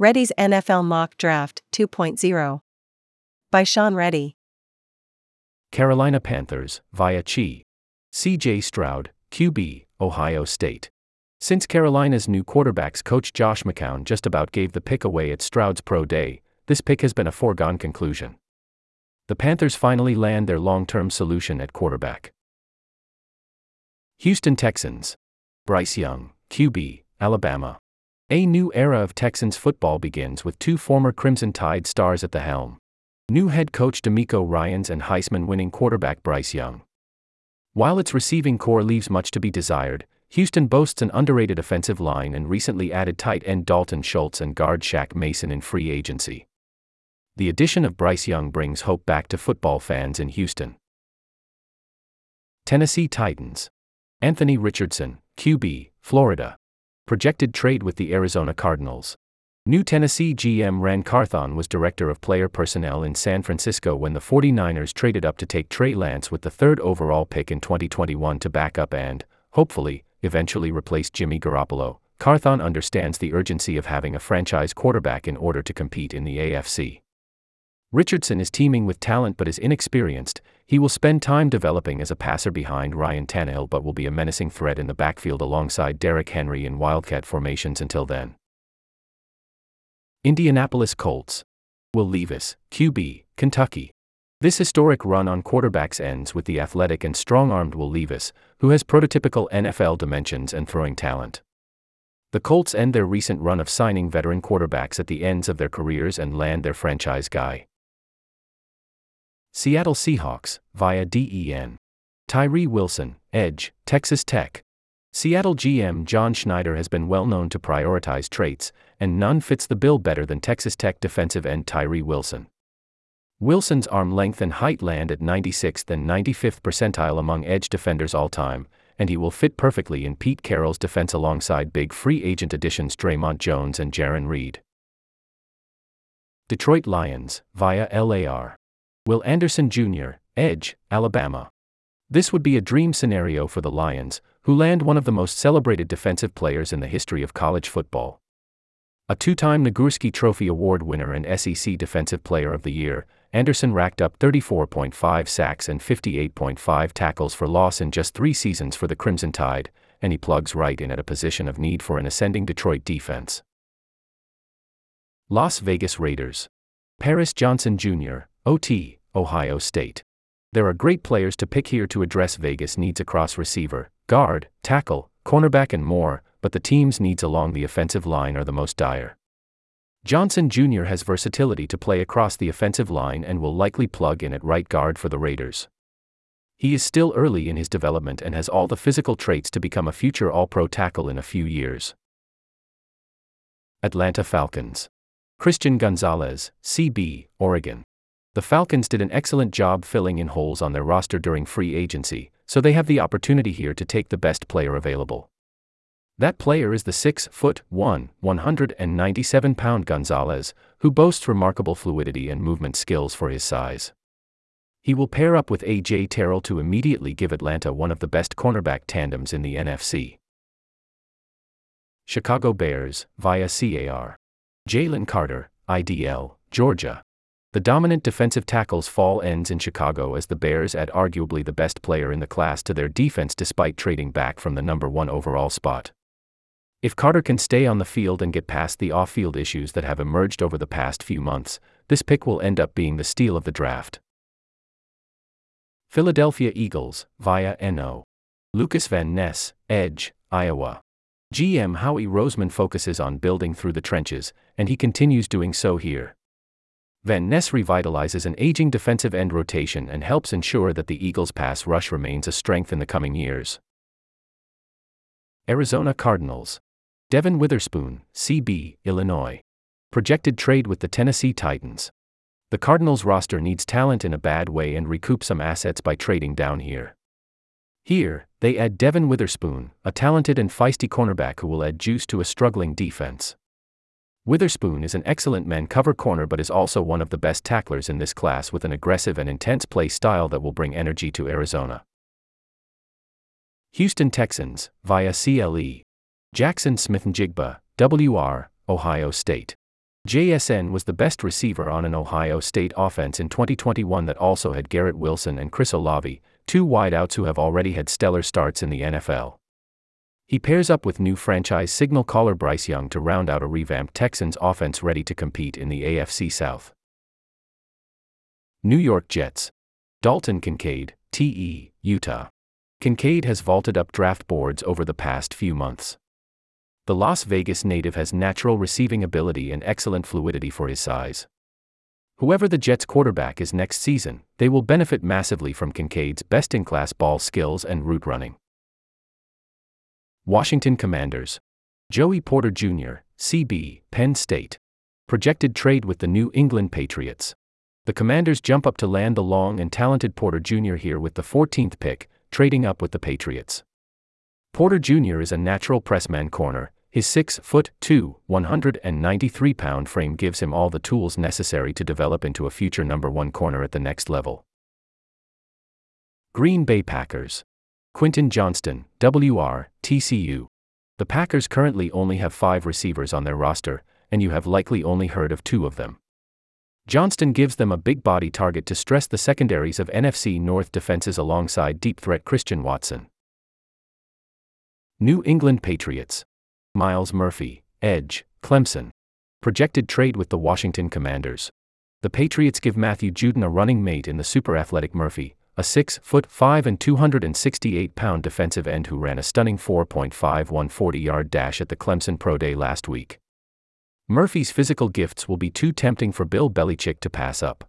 Reddy's NFL Mock Draft 2.0 by Sean Reddy. Carolina Panthers, via Chi. CJ Stroud, QB, Ohio State. Since Carolina's new quarterbacks coach Josh McCown just about gave the pick away at Stroud's pro day, this pick has been a foregone conclusion. The Panthers finally land their long term solution at quarterback. Houston Texans. Bryce Young, QB, Alabama. A new era of Texans football begins with two former Crimson Tide stars at the helm. New head coach DeMeco Ryans and Heisman winning quarterback Bryce Young. While its receiving core leaves much to be desired, Houston boasts an underrated offensive line and recently added tight end Dalton Schultz and guard Shaq Mason in free agency. The addition of Bryce Young brings hope back to football fans in Houston. Tennessee Titans. Anthony Richardson, QB, Florida. Projected trade with the Arizona Cardinals. New Tennessee GM Ran Carthon was director of player personnel in San Francisco when the 49ers traded up to take Trey Lance with the third overall pick in 2021 to back up and, hopefully, eventually replace Jimmy Garoppolo. Carthon understands the urgency of having a franchise quarterback in order to compete in the AFC. Richardson is teaming with talent but is inexperienced. He will spend time developing as a passer behind Ryan Tannehill but will be a menacing threat in the backfield alongside Derrick Henry in Wildcat formations until then. Indianapolis Colts. Will Levis, QB, Kentucky. This historic run on quarterbacks ends with the athletic and strong armed Will Levis, who has prototypical NFL dimensions and throwing talent. The Colts end their recent run of signing veteran quarterbacks at the ends of their careers and land their franchise guy. Seattle Seahawks, via DEN. Tyree Wilson, Edge, Texas Tech. Seattle GM John Schneider has been well known to prioritize traits, and none fits the bill better than Texas Tech defensive end Tyree Wilson. Wilson's arm length and height land at 96th and 95th percentile among edge defenders all time, and he will fit perfectly in Pete Carroll's defense alongside big free agent additions Dre'Mont Jones and Jarran Reed. Detroit Lions, via LAR. Will Anderson Jr., Edge, Alabama. This would be a dream scenario for the Lions, who land one of the most celebrated defensive players in the history of college football. A two time Nagurski Trophy Award winner and SEC Defensive Player of the Year, Anderson racked up 34.5 sacks and 58.5 tackles for loss in just three seasons for the Crimson Tide, and he plugs right in at a position of need for an ascending Detroit defense. Las Vegas Raiders. Paris Johnson Jr., OT, Ohio State. There are great players to pick here to address Vegas needs across receiver, guard, tackle, cornerback, and more, but the team's needs along the offensive line are the most dire. Johnson Jr. has versatility to play across the offensive line and will likely plug in at right guard for the Raiders. He is still early in his development and has all the physical traits to become a future All Pro tackle in a few years. Atlanta Falcons. Christian Gonzalez, CB, Oregon. The Falcons did an excellent job filling in holes on their roster during free agency, so they have the opportunity here to take the best player available. That player is the 6 foot 1, 197 pound Gonzalez, who boasts remarkable fluidity and movement skills for his size. He will pair up with A.J. Terrell to immediately give Atlanta one of the best cornerback tandems in the NFC. Chicago Bears, via CAR. Jalen Carter, IDL, Georgia. The dominant defensive tackles fall ends in Chicago as the Bears add arguably the best player in the class to their defense despite trading back from the number one overall spot. If Carter can stay on the field and get past the off field issues that have emerged over the past few months, this pick will end up being the steal of the draft. Philadelphia Eagles, via NO. Lucas Van Ness, Edge, Iowa. GM Howie Roseman focuses on building through the trenches, and he continues doing so here. Van Ness revitalizes an aging defensive end rotation and helps ensure that the Eagles' pass rush remains a strength in the coming years. Arizona Cardinals. Devon Witherspoon, CB, Illinois. Projected trade with the Tennessee Titans. The Cardinals roster needs talent in a bad way and recoup some assets by trading down here. Here, they add Devon Witherspoon, a talented and feisty cornerback who will add juice to a struggling defense. Witherspoon is an excellent man cover corner but is also one of the best tacklers in this class with an aggressive and intense play style that will bring energy to Arizona. Houston Texans, via CLE. Jackson Smith-Njigba, WR, Ohio State. JSN was the best receiver on an Ohio State offense in 2021 that also had Garrett Wilson and Chris Olave, two wideouts who have already had stellar starts in the NFL. He pairs up with new franchise signal caller Bryce Young to round out a revamped Texans offense ready to compete in the AFC South. New York Jets. Dalton Kincaid, TE, Utah. Kincaid has vaulted up draft boards over the past few months. The Las Vegas native has natural receiving ability and excellent fluidity for his size. Whoever the Jets quarterback is next season, they will benefit massively from Kincaid's best in class ball skills and route running. Washington Commanders. Joey Porter Jr., CB, Penn State. Projected trade with the New England Patriots. The Commanders jump up to land the long and talented Porter Jr. here with the 14th pick, trading up with the Patriots. Porter Jr. is a natural pressman corner. His 6 foot 2, 193 pound frame gives him all the tools necessary to develop into a future number 1 corner at the next level. Green Bay Packers. Quentin Johnston, WR, TCU. The Packers currently only have five receivers on their roster, and you have likely only heard of two of them. Johnston gives them a big body target to stress the secondaries of NFC North defenses alongside deep threat Christian Watson. New England Patriots. Myles Murphy, Edge, Clemson. Projected trade with the Washington Commanders. The Patriots give Matthew Judon a running mate in the super athletic Murphy, a 6 foot 5 and 268 pound defensive end who ran a stunning 4.51 40 yard dash at the Clemson Pro Day last week. Murphy's physical gifts will be too tempting for Bill Belichick to pass up.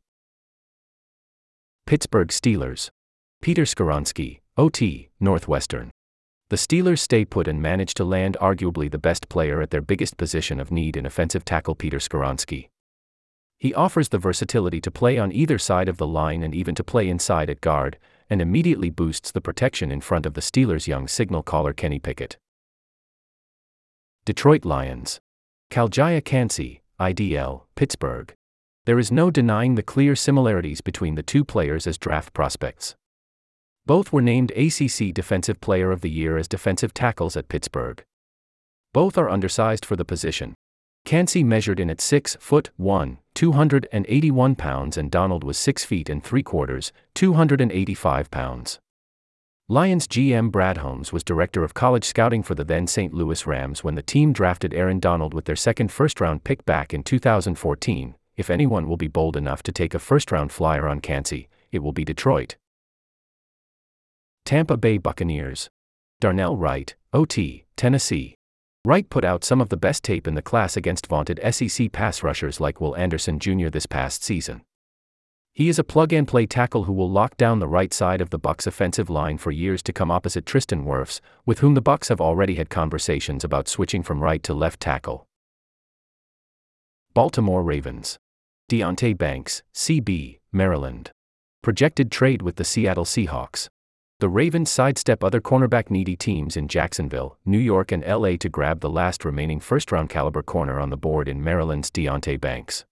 Pittsburgh Steelers. Peter Skoronski, OT, Northwestern. The Steelers stay put and manage to land arguably the best player at their biggest position of need in offensive tackle Peter Skoronski. He offers the versatility to play on either side of the line and even to play inside at guard, and immediately boosts the protection in front of the Steelers' young signal caller Kenny Pickett. Detroit Lions. Calijah Kancey, IDL, Pittsburgh. There is no denying the clear similarities between the two players as draft prospects. Both were named ACC Defensive Player of the Year as defensive tackles at Pittsburgh. Both are undersized for the position, Kancey measured in at 6 foot 1, 281 pounds, and Donald was 6 feet and 3 quarters, 285 pounds. Lions GM Brad Holmes was director of college scouting for the then St. Louis Rams when the team drafted Aaron Donald with their second first round pick back in 2014. If anyone will be bold enough to take a first round flyer on Kancey, it will be Detroit. Tampa Bay Buccaneers. Darnell Wright, OT, Tennessee. Wright put out some of the best tape in the class against vaunted SEC pass rushers like Will Anderson Jr. this past season. He is a plug-and-play tackle who will lock down the right side of the Bucks' offensive line for years to come opposite Tristan Wirfs, with whom the Bucks have already had conversations about switching from right to left tackle. Baltimore Ravens. Deonte Banks, CB, Maryland. Projected trade with the Seattle Seahawks the Ravens sidestep other cornerback needy teams in Jacksonville, New York, and LA to grab the last remaining first round caliber corner on the board in Maryland's Deonte Banks.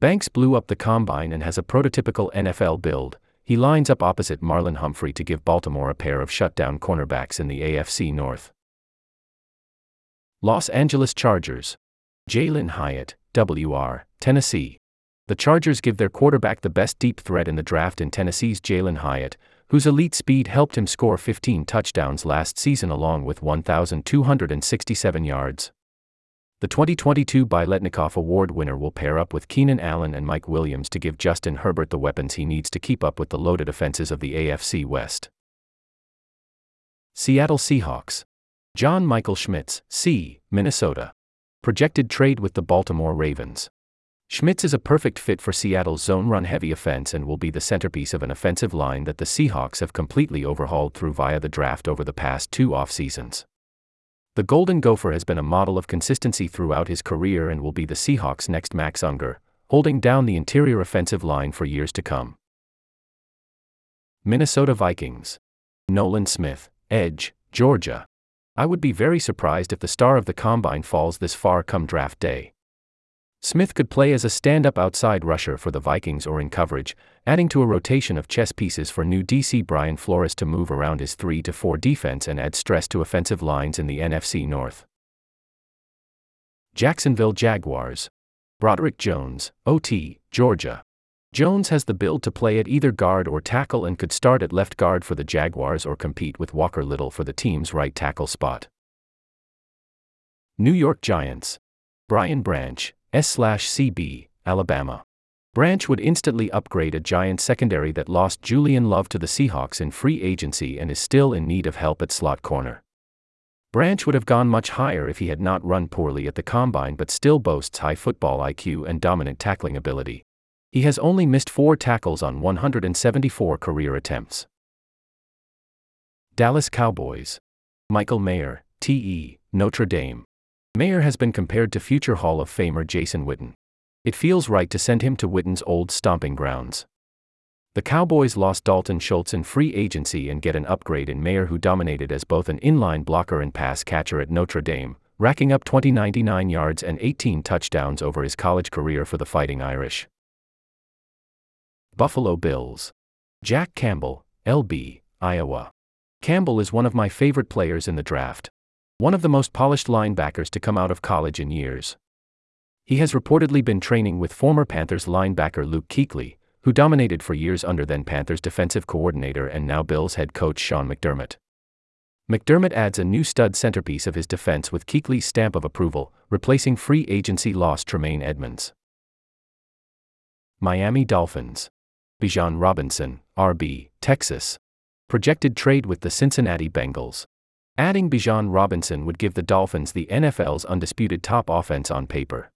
Banks blew up the combine and has a prototypical NFL build. He lines up opposite Marlon Humphrey to give Baltimore a pair of shutdown cornerbacks in the AFC North. Los Angeles Chargers. Jalin Hyatt, WR, Tennessee. The Chargers give their quarterback the best deep threat in the draft in Tennessee's Jalin Hyatt, whose elite speed helped him score 15 touchdowns last season along with 1,267 yards. The 2022 Biletnikoff Award winner will pair up with Keenan Allen and Mike Williams to give Justin Herbert the weapons he needs to keep up with the loaded offenses of the AFC West. Seattle Seahawks. John Michael Schmitz, C., Minnesota. Projected trade with the Baltimore Ravens. Schmitz is a perfect fit for Seattle's zone run heavy offense and will be the centerpiece of an offensive line that the Seahawks have completely overhauled through via the draft over the past two off seasons. The Golden Gopher has been a model of consistency throughout his career and will be the Seahawks' next Max Unger, holding down the interior offensive line for years to come. Minnesota Vikings. Nolan Smith, Edge, Georgia. I would be very surprised if the star of the combine falls this far come draft day. Smith could play as a stand up outside rusher for the Vikings or in coverage, adding to a rotation of chess pieces for new DC Brian Flores to move around his 3 4 defense and add stress to offensive lines in the NFC North. Jacksonville Jaguars. Broderick Jones, OT, Georgia. Jones has the build to play at either guard or tackle and could start at left guard for the Jaguars or compete with Walker Little for the team's right tackle spot. New York Giants. Brian Branch, S/CB, Alabama. Branch would instantly upgrade a giant secondary that lost Julian Love to the Seahawks in free agency and is still in need of help at slot corner. Branch would have gone much higher if he had not run poorly at the combine but still boasts high football IQ and dominant tackling ability. He has only missed four tackles on 174 career attempts. Dallas Cowboys. Michael Mayer, TE, Notre Dame. Mayer has been compared to future Hall of Famer Jason Witten. It feels right to send him to Witten's old stomping grounds. The Cowboys lost Dalton Schultz in free agency and get an upgrade in Mayer, who dominated as both an inline blocker and pass catcher at Notre Dame, racking up 2099 yards and 18 touchdowns over his college career for the Fighting Irish. Buffalo Bills. Jack Campbell, LB, Iowa. Campbell is one of my favorite players in the draft. One of the most polished linebackers to come out of college in years. He has reportedly been training with former Panthers linebacker Luke Kuechly, who dominated for years under then Panthers defensive coordinator and now Bills head coach Sean McDermott. McDermott adds a new stud centerpiece of his defense with Kuechly's stamp of approval, replacing free agency loss Tremaine Edmunds. Miami Dolphins. Bijan Robinson, RB, Texas. Projected trade with the Cincinnati Bengals. Adding Bijan Robinson would give the Dolphins the NFL's undisputed top offense on paper.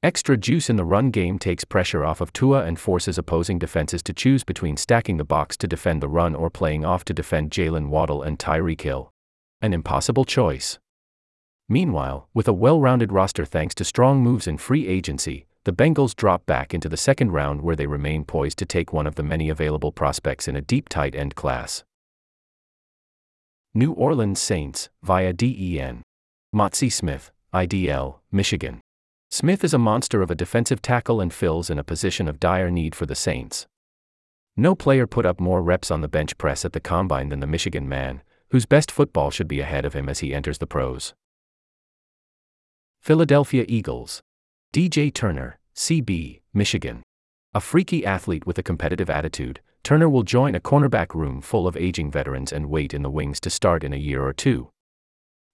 Extra juice in the run game takes pressure off of Tua and forces opposing defenses to choose between stacking the box to defend the run or playing off to defend Jaylen Waddle and Tyreek Hill. An impossible choice. Meanwhile, with a well rounded roster thanks to strong moves in free agency, the Bengals drop back into the second round where they remain poised to take one of the many available prospects in a deep tight end class. New Orleans Saints, via DEN. Mazi Smith, IDL, Michigan. Smith is a monster of a defensive tackle and fills in a position of dire need for the Saints. No player put up more reps on the bench press at the combine than the Michigan man, whose best football should be ahead of him as he enters the pros. Philadelphia Eagles. DJ Turner, CB, Michigan. A freaky athlete with a competitive attitude, Turner will join a cornerback room full of aging veterans and wait in the wings to start in a year or two.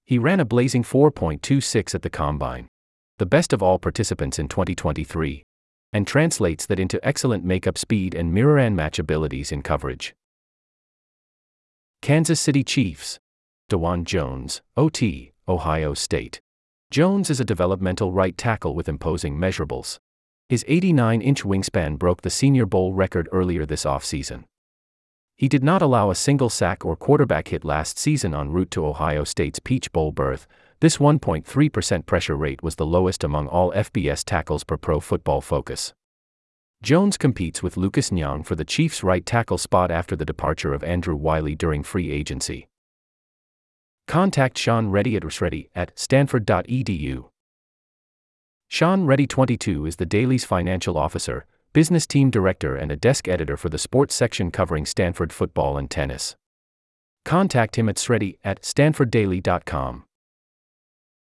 He ran a blazing 4.26 at the combine the best of all participants in 2023, and translates that into excellent makeup speed and mirror and match abilities in coverage. Kansas City Chiefs. Dawand Jones, OT, Ohio State. Jones is a developmental right tackle with imposing measurables. His 89 inch wingspan broke the Senior Bowl record earlier this offseason. He did not allow a single sack or quarterback hit last season en route to Ohio State's Peach Bowl berth, this 1.3% pressure rate was the lowest among all FBS tackles per pro football focus. Jones competes with Lucas Niang for the Chiefs' right tackle spot after the departure of Andrew Wylie during free agency. Contact Sean Reddy at Reddy at stanford.edu. Sean Reddy 22 is the Daily's financial officer, business team director, and a desk editor for the sports section covering Stanford football and tennis. Contact him at sreddy at stanforddaily.com.